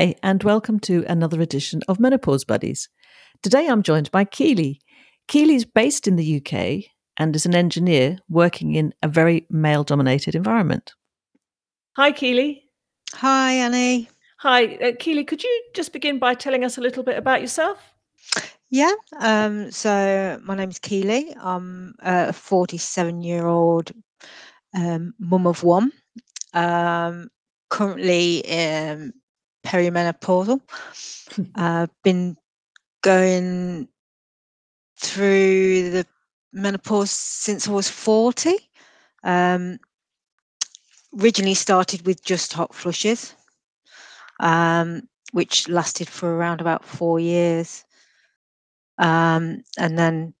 Hi, and welcome to another edition of Menopause Buddies. Today I'm joined by Keely. Keely's based in the UK and is an engineer working in a very male dominated environment. Hi, Keely. Hi, Annie. Hi, uh, Keely. Could you just begin by telling us a little bit about yourself? Yeah. Um, so my name is Keely. I'm a 47 year old um, mum of one. Um, currently um, perimenopausal. I've uh, been going through the menopause since I was 40. Um, originally started with just hot flushes, um, which lasted for around about four years. Um, and then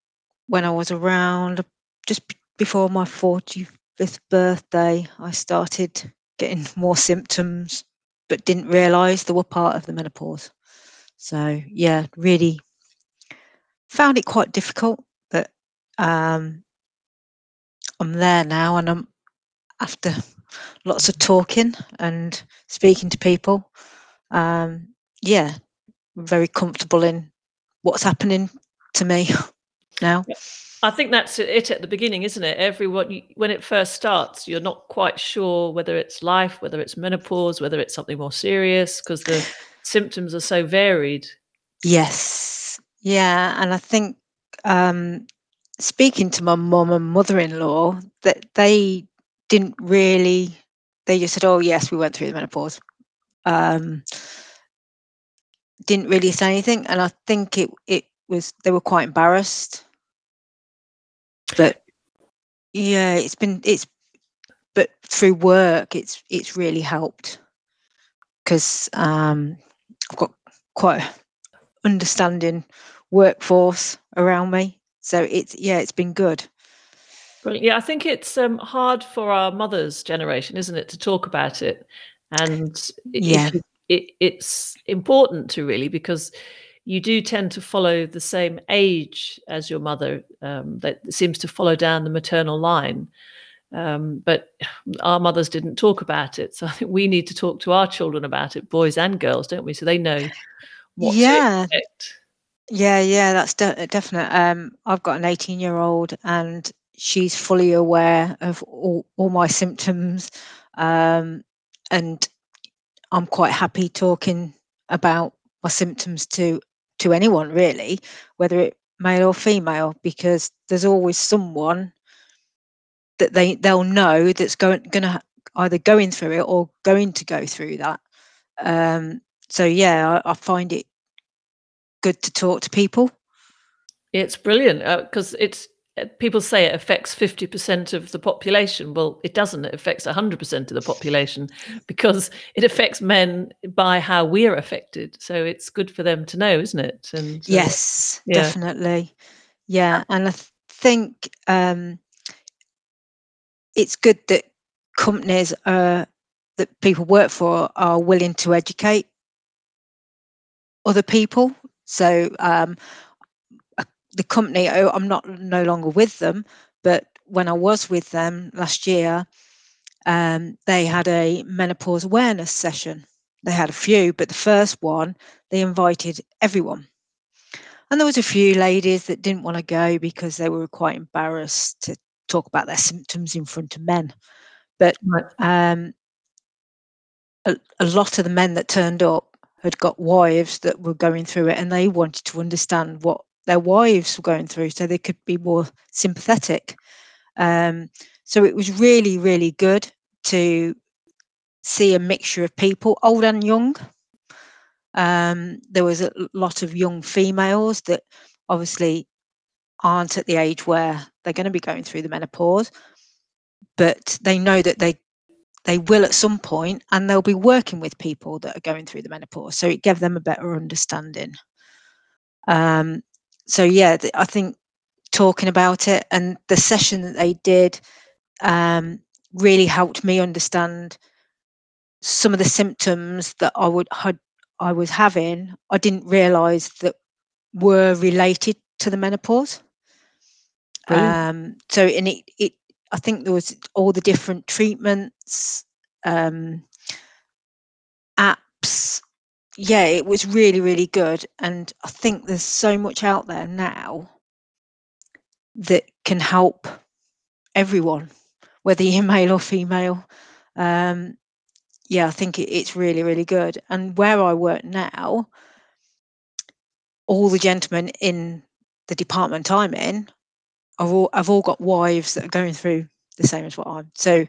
when I was around just b- before my 45th birthday, I started getting more symptoms, but didn't realize they were part of the menopause. So, yeah, really found it quite difficult, but um, I'm there now and I'm after lots of talking and speaking to people. Um, yeah, very comfortable in what's happening to me now. I think that's it at the beginning, isn't it? Everyone, when it first starts, you're not quite sure whether it's life, whether it's menopause, whether it's something more serious, because the symptoms are so varied. Yes. Yeah. And I think um, speaking to my mum and mother in law, that they didn't really, they just said, oh, yes, we went through the menopause. Um, didn't really say anything. And I think it, it was, they were quite embarrassed but yeah, it's been it's but through work, it's it's really helped because um, I've got quite understanding workforce around me. So it's yeah, it's been good. Brilliant. Yeah, I think it's um, hard for our mother's generation, isn't it, to talk about it, and yeah, it, it's important to really because you do tend to follow the same age as your mother um, that seems to follow down the maternal line. Um, but our mothers didn't talk about it. So I think we need to talk to our children about it, boys and girls, don't we? So they know what yeah. Yeah, yeah, that's de- definite. Um, I've got an 18 year old and she's fully aware of all, all my symptoms. Um, and I'm quite happy talking about my symptoms to to anyone really, whether it male or female, because there's always someone that they they'll know that's going gonna either going through it or going to go through that. Um, so yeah, I, I find it good to talk to people. It's brilliant because uh, it's people say it affects 50% of the population. Well, it doesn't. It affects 100% of the population because it affects men by how we're affected. So it's good for them to know, isn't it? And uh, yes, yeah. definitely. Yeah. And I th- think um, it's good that companies uh, that people work for are willing to educate other people. So um, the company, oh, I'm not no longer with them, but when I was with them last year, um, they had a menopause awareness session. They had a few, but the first one, they invited everyone. And there was a few ladies that didn't want to go because they were quite embarrassed to talk about their symptoms in front of men. But um, a, a lot of the men that turned up had got wives that were going through it and they wanted to understand what their wives were going through so they could be more sympathetic. Um, so it was really, really good to see a mixture of people, old and young. Um, there was a lot of young females that obviously aren't at the age where they're going to be going through the menopause, but they know that they they will at some point and they'll be working with people that are going through the menopause so it gave them a better understanding um, so yeah, I think talking about it and the session that they did um, really helped me understand some of the symptoms that I would had I was having. I didn't realise that were related to the menopause. Um, so and it, it I think there was all the different treatments, um, apps, yeah, it was really, really good. And I think there's so much out there now that can help everyone, whether you're male or female. Um, yeah, I think it, it's really, really good. And where I work now, all the gentlemen in the department I'm in are all, have all got wives that are going through the same as what I'm. So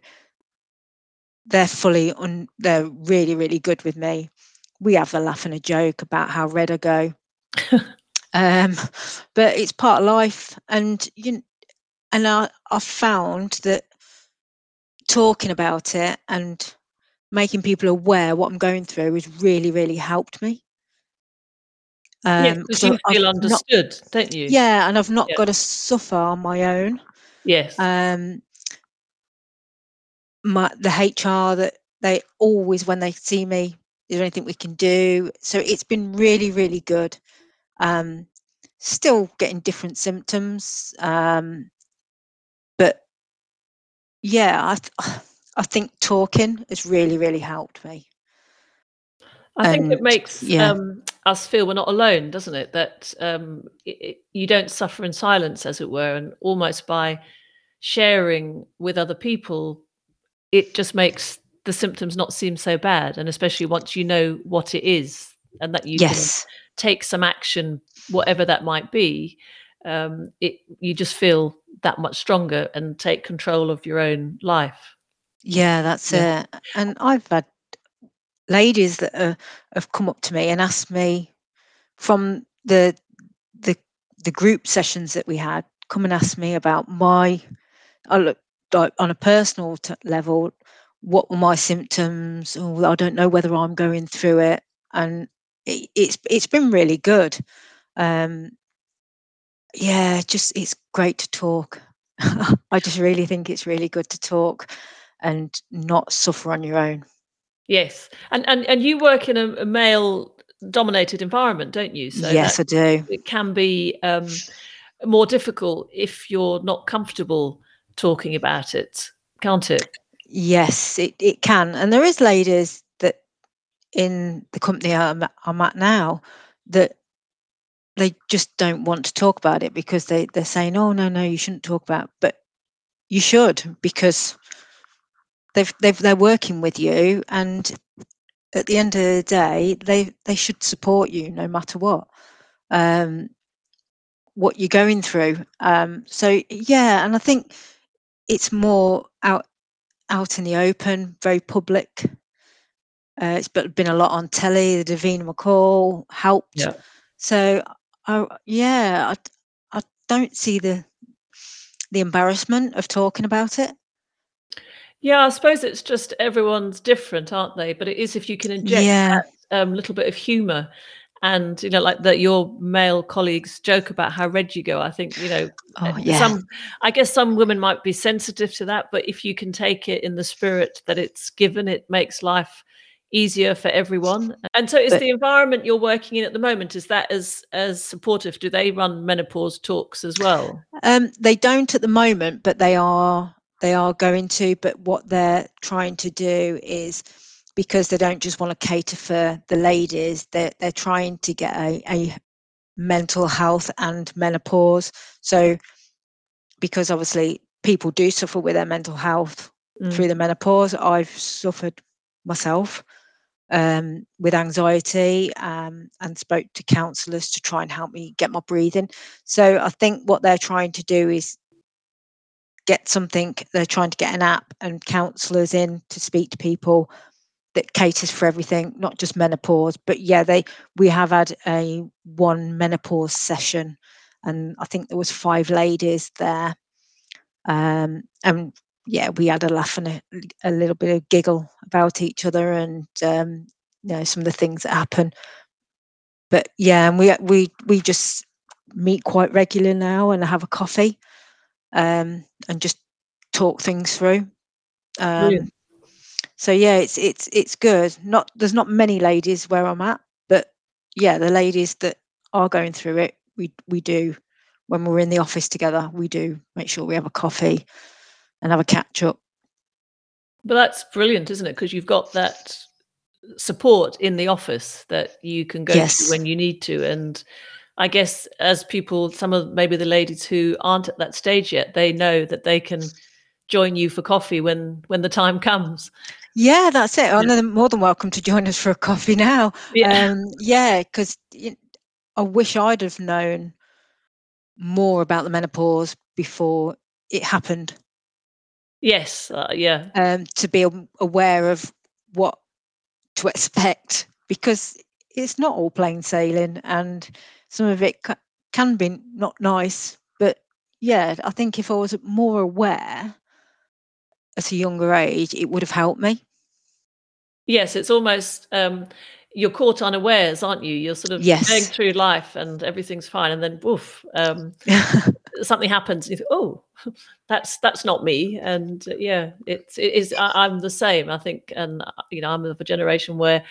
they're fully on. They're really, really good with me. We have a laugh and a joke about how red I go. um, but it's part of life, and you. And I, I found that talking about it and making people aware what I'm going through has really, really helped me. Um, yeah, because you feel I've understood, not, don't you? Yeah, and I've not yeah. got to suffer on my own. Yes. Um, my the HR that they always when they see me, is there anything we can do? So it's been really, really good. Um, still getting different symptoms, um, but yeah, I th- I think talking has really, really helped me. I and, think it makes yeah. um, us feel we're not alone, doesn't it? That um, it, you don't suffer in silence, as it were, and almost by sharing with other people, it just makes the symptoms not seem so bad. And especially once you know what it is and that you yes. can take some action, whatever that might be, um, it you just feel that much stronger and take control of your own life. Yeah, that's yeah. it. And I've had ladies that are, have come up to me and asked me from the the the group sessions that we had, come and ask me about my I look on a personal t- level, what were my symptoms? Oh, I don't know whether I'm going through it, and it, it's it's been really good. Um, yeah, just it's great to talk. I just really think it's really good to talk and not suffer on your own. Yes, and and and you work in a, a male dominated environment, don't you? So yes, I do. It can be um, more difficult if you're not comfortable talking about it, can't it? Yes, it, it can. And there is ladies that in the company I'm, I'm at now that they just don't want to talk about it because they, they're saying, oh, no, no, you shouldn't talk about it. But you should because they've, they've, they're working with you and at the end of the day, they, they should support you no matter what. Um, what you're going through. Um, so yeah, and I think it's more out out in the open, very public. Uh, it's been a lot on telly. The Davina McCall helped. Yeah. So, I, yeah, I, I don't see the the embarrassment of talking about it. Yeah, I suppose it's just everyone's different, aren't they? But it is if you can inject yeah. that um, little bit of humour and you know like that your male colleagues joke about how red you go i think you know oh, eh, yeah. some i guess some women might be sensitive to that but if you can take it in the spirit that it's given it makes life easier for everyone. And so is but, the environment you're working in at the moment is that as as supportive? Do they run menopause talks as well? Um they don't at the moment but they are they are going to but what they're trying to do is because they don't just want to cater for the ladies, they're, they're trying to get a, a mental health and menopause. So, because obviously people do suffer with their mental health mm. through the menopause, I've suffered myself um, with anxiety um, and spoke to counsellors to try and help me get my breathing. So, I think what they're trying to do is get something, they're trying to get an app and counsellors in to speak to people that caters for everything, not just menopause. But yeah, they we have had a one menopause session, and I think there was five ladies there, um, and yeah, we had a laugh and a, a little bit of giggle about each other, and um, you know some of the things that happen. But yeah, and we we we just meet quite regular now and have a coffee, um, and just talk things through. Um, so yeah, it's it's it's good. Not there's not many ladies where I'm at, but yeah, the ladies that are going through it, we we do when we're in the office together, we do make sure we have a coffee and have a catch up. But that's brilliant, isn't it? Because you've got that support in the office that you can go Yes. to when you need to. And I guess as people, some of maybe the ladies who aren't at that stage yet, they know that they can join you for coffee when when the time comes. Yeah, that's it. And they're more than welcome to join us for a coffee now. Yeah. Um, yeah, because I wish I'd have known more about the menopause before it happened. Yes, uh, yeah. Um, to be aware of what to expect because it's not all plain sailing and some of it ca- can be not nice. But yeah, I think if I was more aware at a younger age, it would have helped me. Yes, it's almost um, you're caught unawares, aren't you? You're sort of going through life and everything's fine, and then woof, um, something happens. And you think, oh, that's that's not me. And uh, yeah, it's it is. I, I'm the same. I think, and uh, you know, I'm of a generation where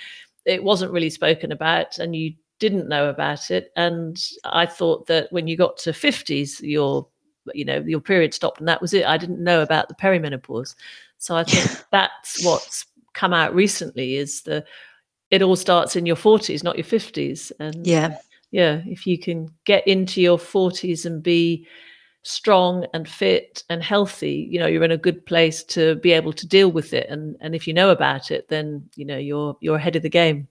it wasn't really spoken about, and you didn't know about it. And I thought that when you got to 50s, your you know your period stopped, and that was it. I didn't know about the perimenopause. So I think that's what's come out recently is the it all starts in your 40s not your 50s and yeah, yeah if you can get into your 40s and be strong and fit and healthy you know you're in a good place to be able to deal with it and and if you know about it then you know you're you're ahead of the game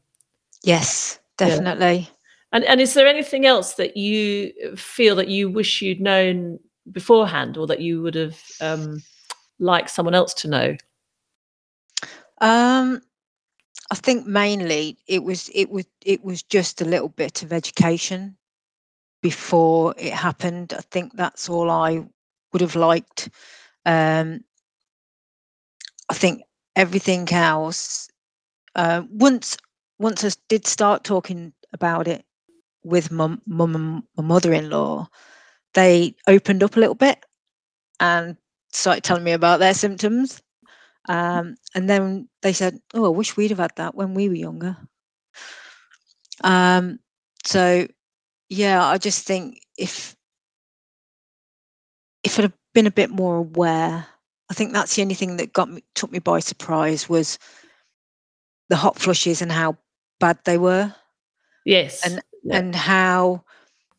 yes, definitely. and and is there anything else that you feel that you wish you'd known beforehand or that you would have um liked someone else to know Um, I think mainly it was it was it was just a little bit of education before it happened. I think that's all I would have liked. Um, I think everything else. Uh, once once I did start talking about it with my mum and my mother-in-law, they opened up a little bit and started telling me about their symptoms. Um, and then they said, "Oh, I wish we'd have had that when we were younger." Um, so, yeah, I just think if if I'd have been a bit more aware, I think that's the only thing that got me took me by surprise was the hot flushes and how bad they were, yes And- yeah. and how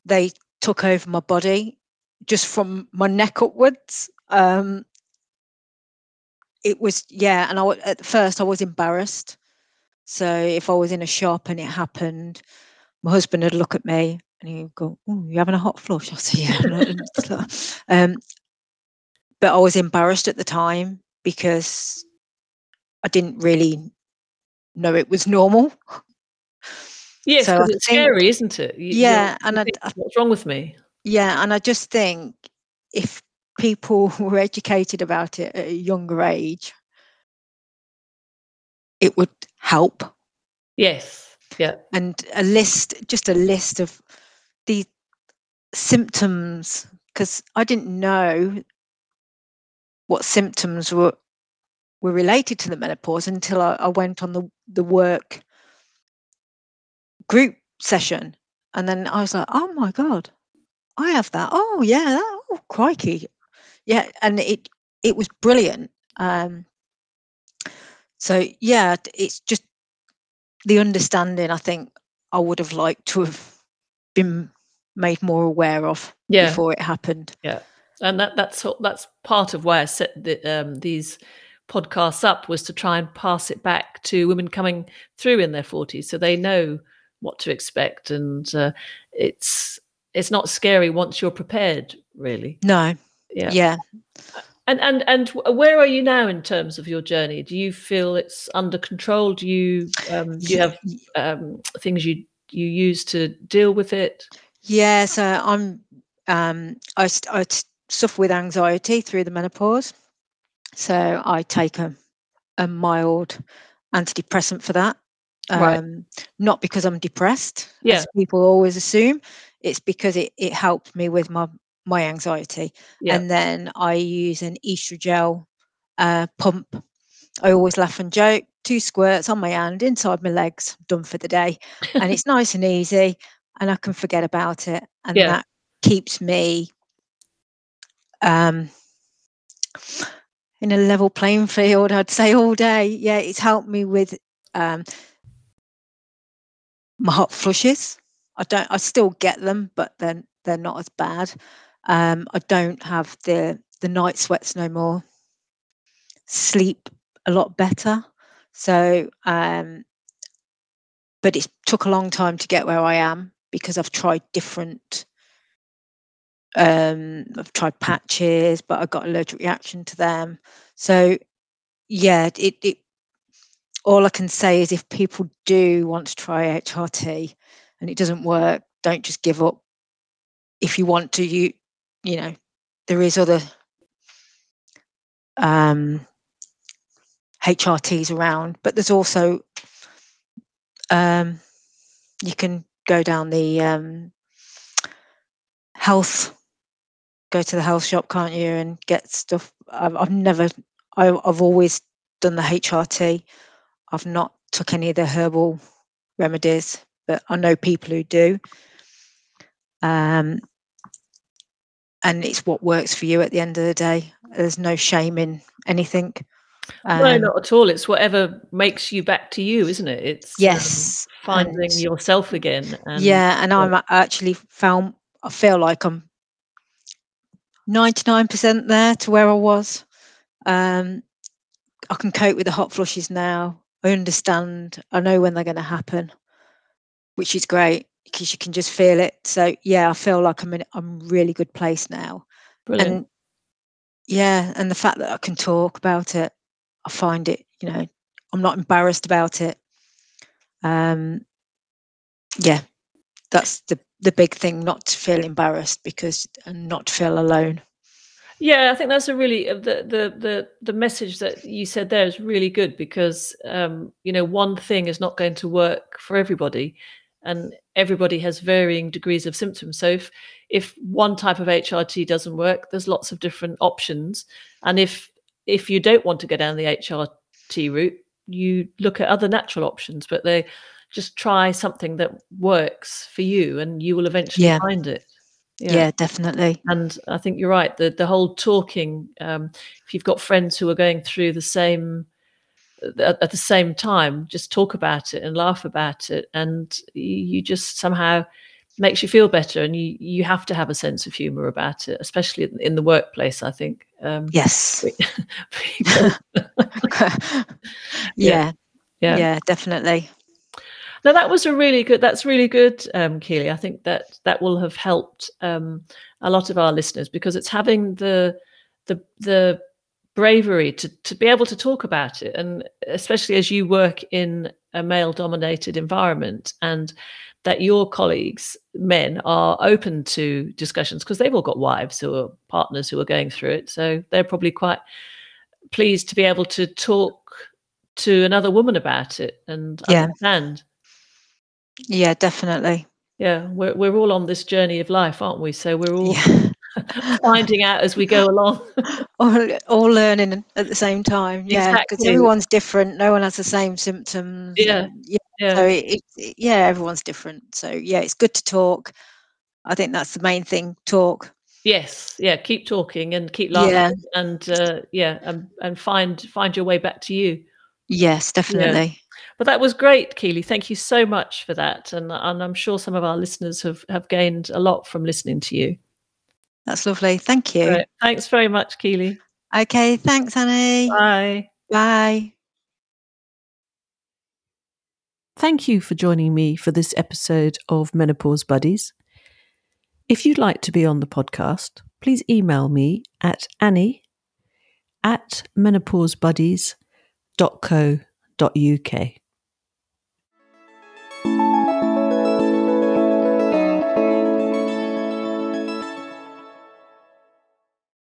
they took over my body just from my neck upwards. Um, it was yeah, and I at first I was embarrassed. So if I was in a shop and it happened, my husband would look at me and he'd go, "Oh, you having a hot flush?" I said, "Yeah." um, but I was embarrassed at the time because I didn't really know it was normal. Yes, So it's think- scary, isn't it? You- Yeah, and I- I- what's wrong with me? Yeah, and I just think if people were educated about it at a younger age, it would help. Yes, yeah, and a list just a list of the symptoms because i didn't know what symptoms were were related to the menopause until i, I went on the the work group session and then i was like oh my god i have that. Oh yeah that, oh crikey. Yeah and it it was brilliant. Um so yeah it's just the understanding i think i would have liked to have been made more aware of yeah, before it happened. Yeah. And that that's that's part of why I set the, um, these podcasts up was to try and pass it back to women coming through in their forties, so they know what to expect, and uh, it's it's not scary once you're prepared, really. no Yeah. yeah And and and where are you now in terms of your journey? Do you feel it's under control? Do you um, do you have um, things you you use to deal with it? yeah so i'm um i, I suffer with anxiety through the menopause so i take a, a mild antidepressant for that Right. um not because i'm depressed Yeah. as people always assume it's because it, it helped me with my my anxiety Yeah. and then i use an Oestrogel uh, pump i always laugh and joke two squirts on my hand inside my legs done for the day and it's nice and easy and i can forget about it and Yeah. that keeps me um in a level playing field i'd say all day yeah it's helped me with Um, my hot flushes, I don't. I still get them, but then they're, they're not as bad. Um, I don't have the the night sweats no more. Sleep a lot better. So, um, but it took a long time to get where I am because I've tried different. Um, I've tried patches, but I got allergic reaction to them. So, yeah, it, it. All I can say is if people do want to try HRT and it doesn't work, don't just give up. If you want to, you you know, there is other um, HRTs around, but there's also um, you can go down the um, health, go to the health shop, can't you, and get stuff. I've, I've never, I, I've always done the HRT. I've not took any of the herbal remedies, but I know people who do. Um, and it's what works for you at the end of the day. There's no shame in anything. Um, no, not at all. It's whatever makes you back to you, isn't it? It's um, yes, um, finding and, yourself again. And, yeah, and I'm actually found. I feel like I'm 99% there to where I was. Um, I can cope with the hot flushes now. I understand. I know when they're going to happen, which is great because you can just feel it. So yeah, I feel like I'm in I'm really good place now. Brilliant. And yeah, and the fact that I can talk about it, I find it, you know, I'm not embarrassed about it. Um yeah, that's the the big thing, not to feel embarrassed because and not to feel alone. Yeah, I think that's a really uh, the the the the message that you said there is really good because um, you know one thing is not going to work for everybody, and everybody has varying degrees of symptoms. So if if one type of HRT doesn't work, there's lots of different options. And if if you don't want to go down the HRT route, you look at other natural options, but they just try something that works for you and you will eventually yeah. find it. Yeah. yeah. definitely. And I think you're right. The the whole talking, um, if you've got friends who are going through the same at, at, the same time just talk about it and laugh about it and you just somehow makes you feel better and you you have to have a sense of humor about it especially in the workplace i think um, yes yeah yeah yeah definitely now that was a really good that's really good um keely. I think that that will have helped um a lot of our listeners because it's having the the the bravery to to be able to talk about it. And especially as you work in a male dominated environment and that your colleagues men are open to discussions because they've all got wives or partners who are going through it. So they're probably quite pleased to be able to talk to another woman about it and yeah. understand yeah definitely yeah we're, we're all on this journey of life aren't we so we're all yeah. finding out as we go along. all, all learning at the same time. Yeah, because exactly. everyone's different. No one has the same symptoms. Yeah. yeah. yeah. So it, it, yeah, everyone's different. So yeah, it's good to talk. I think that's the main thing. Talk. Yes. Yeah. Keep talking and keep laughing yeah. and uh, yeah, and, and find find your way back to you. Yes, definitely. Yeah. But that was great, Keely. Thank you so much for that, and and I'm sure some of our listeners have have gained a lot from listening to you. That's lovely. Thank you. Right. Thanks very much, Keely. Okay. Thanks, Annie. Bye. Bye. Thank you for joining me for this episode of Menopause Buddies. If you'd like to be on the podcast, please email me at annie at menopausebuddies.co.uk.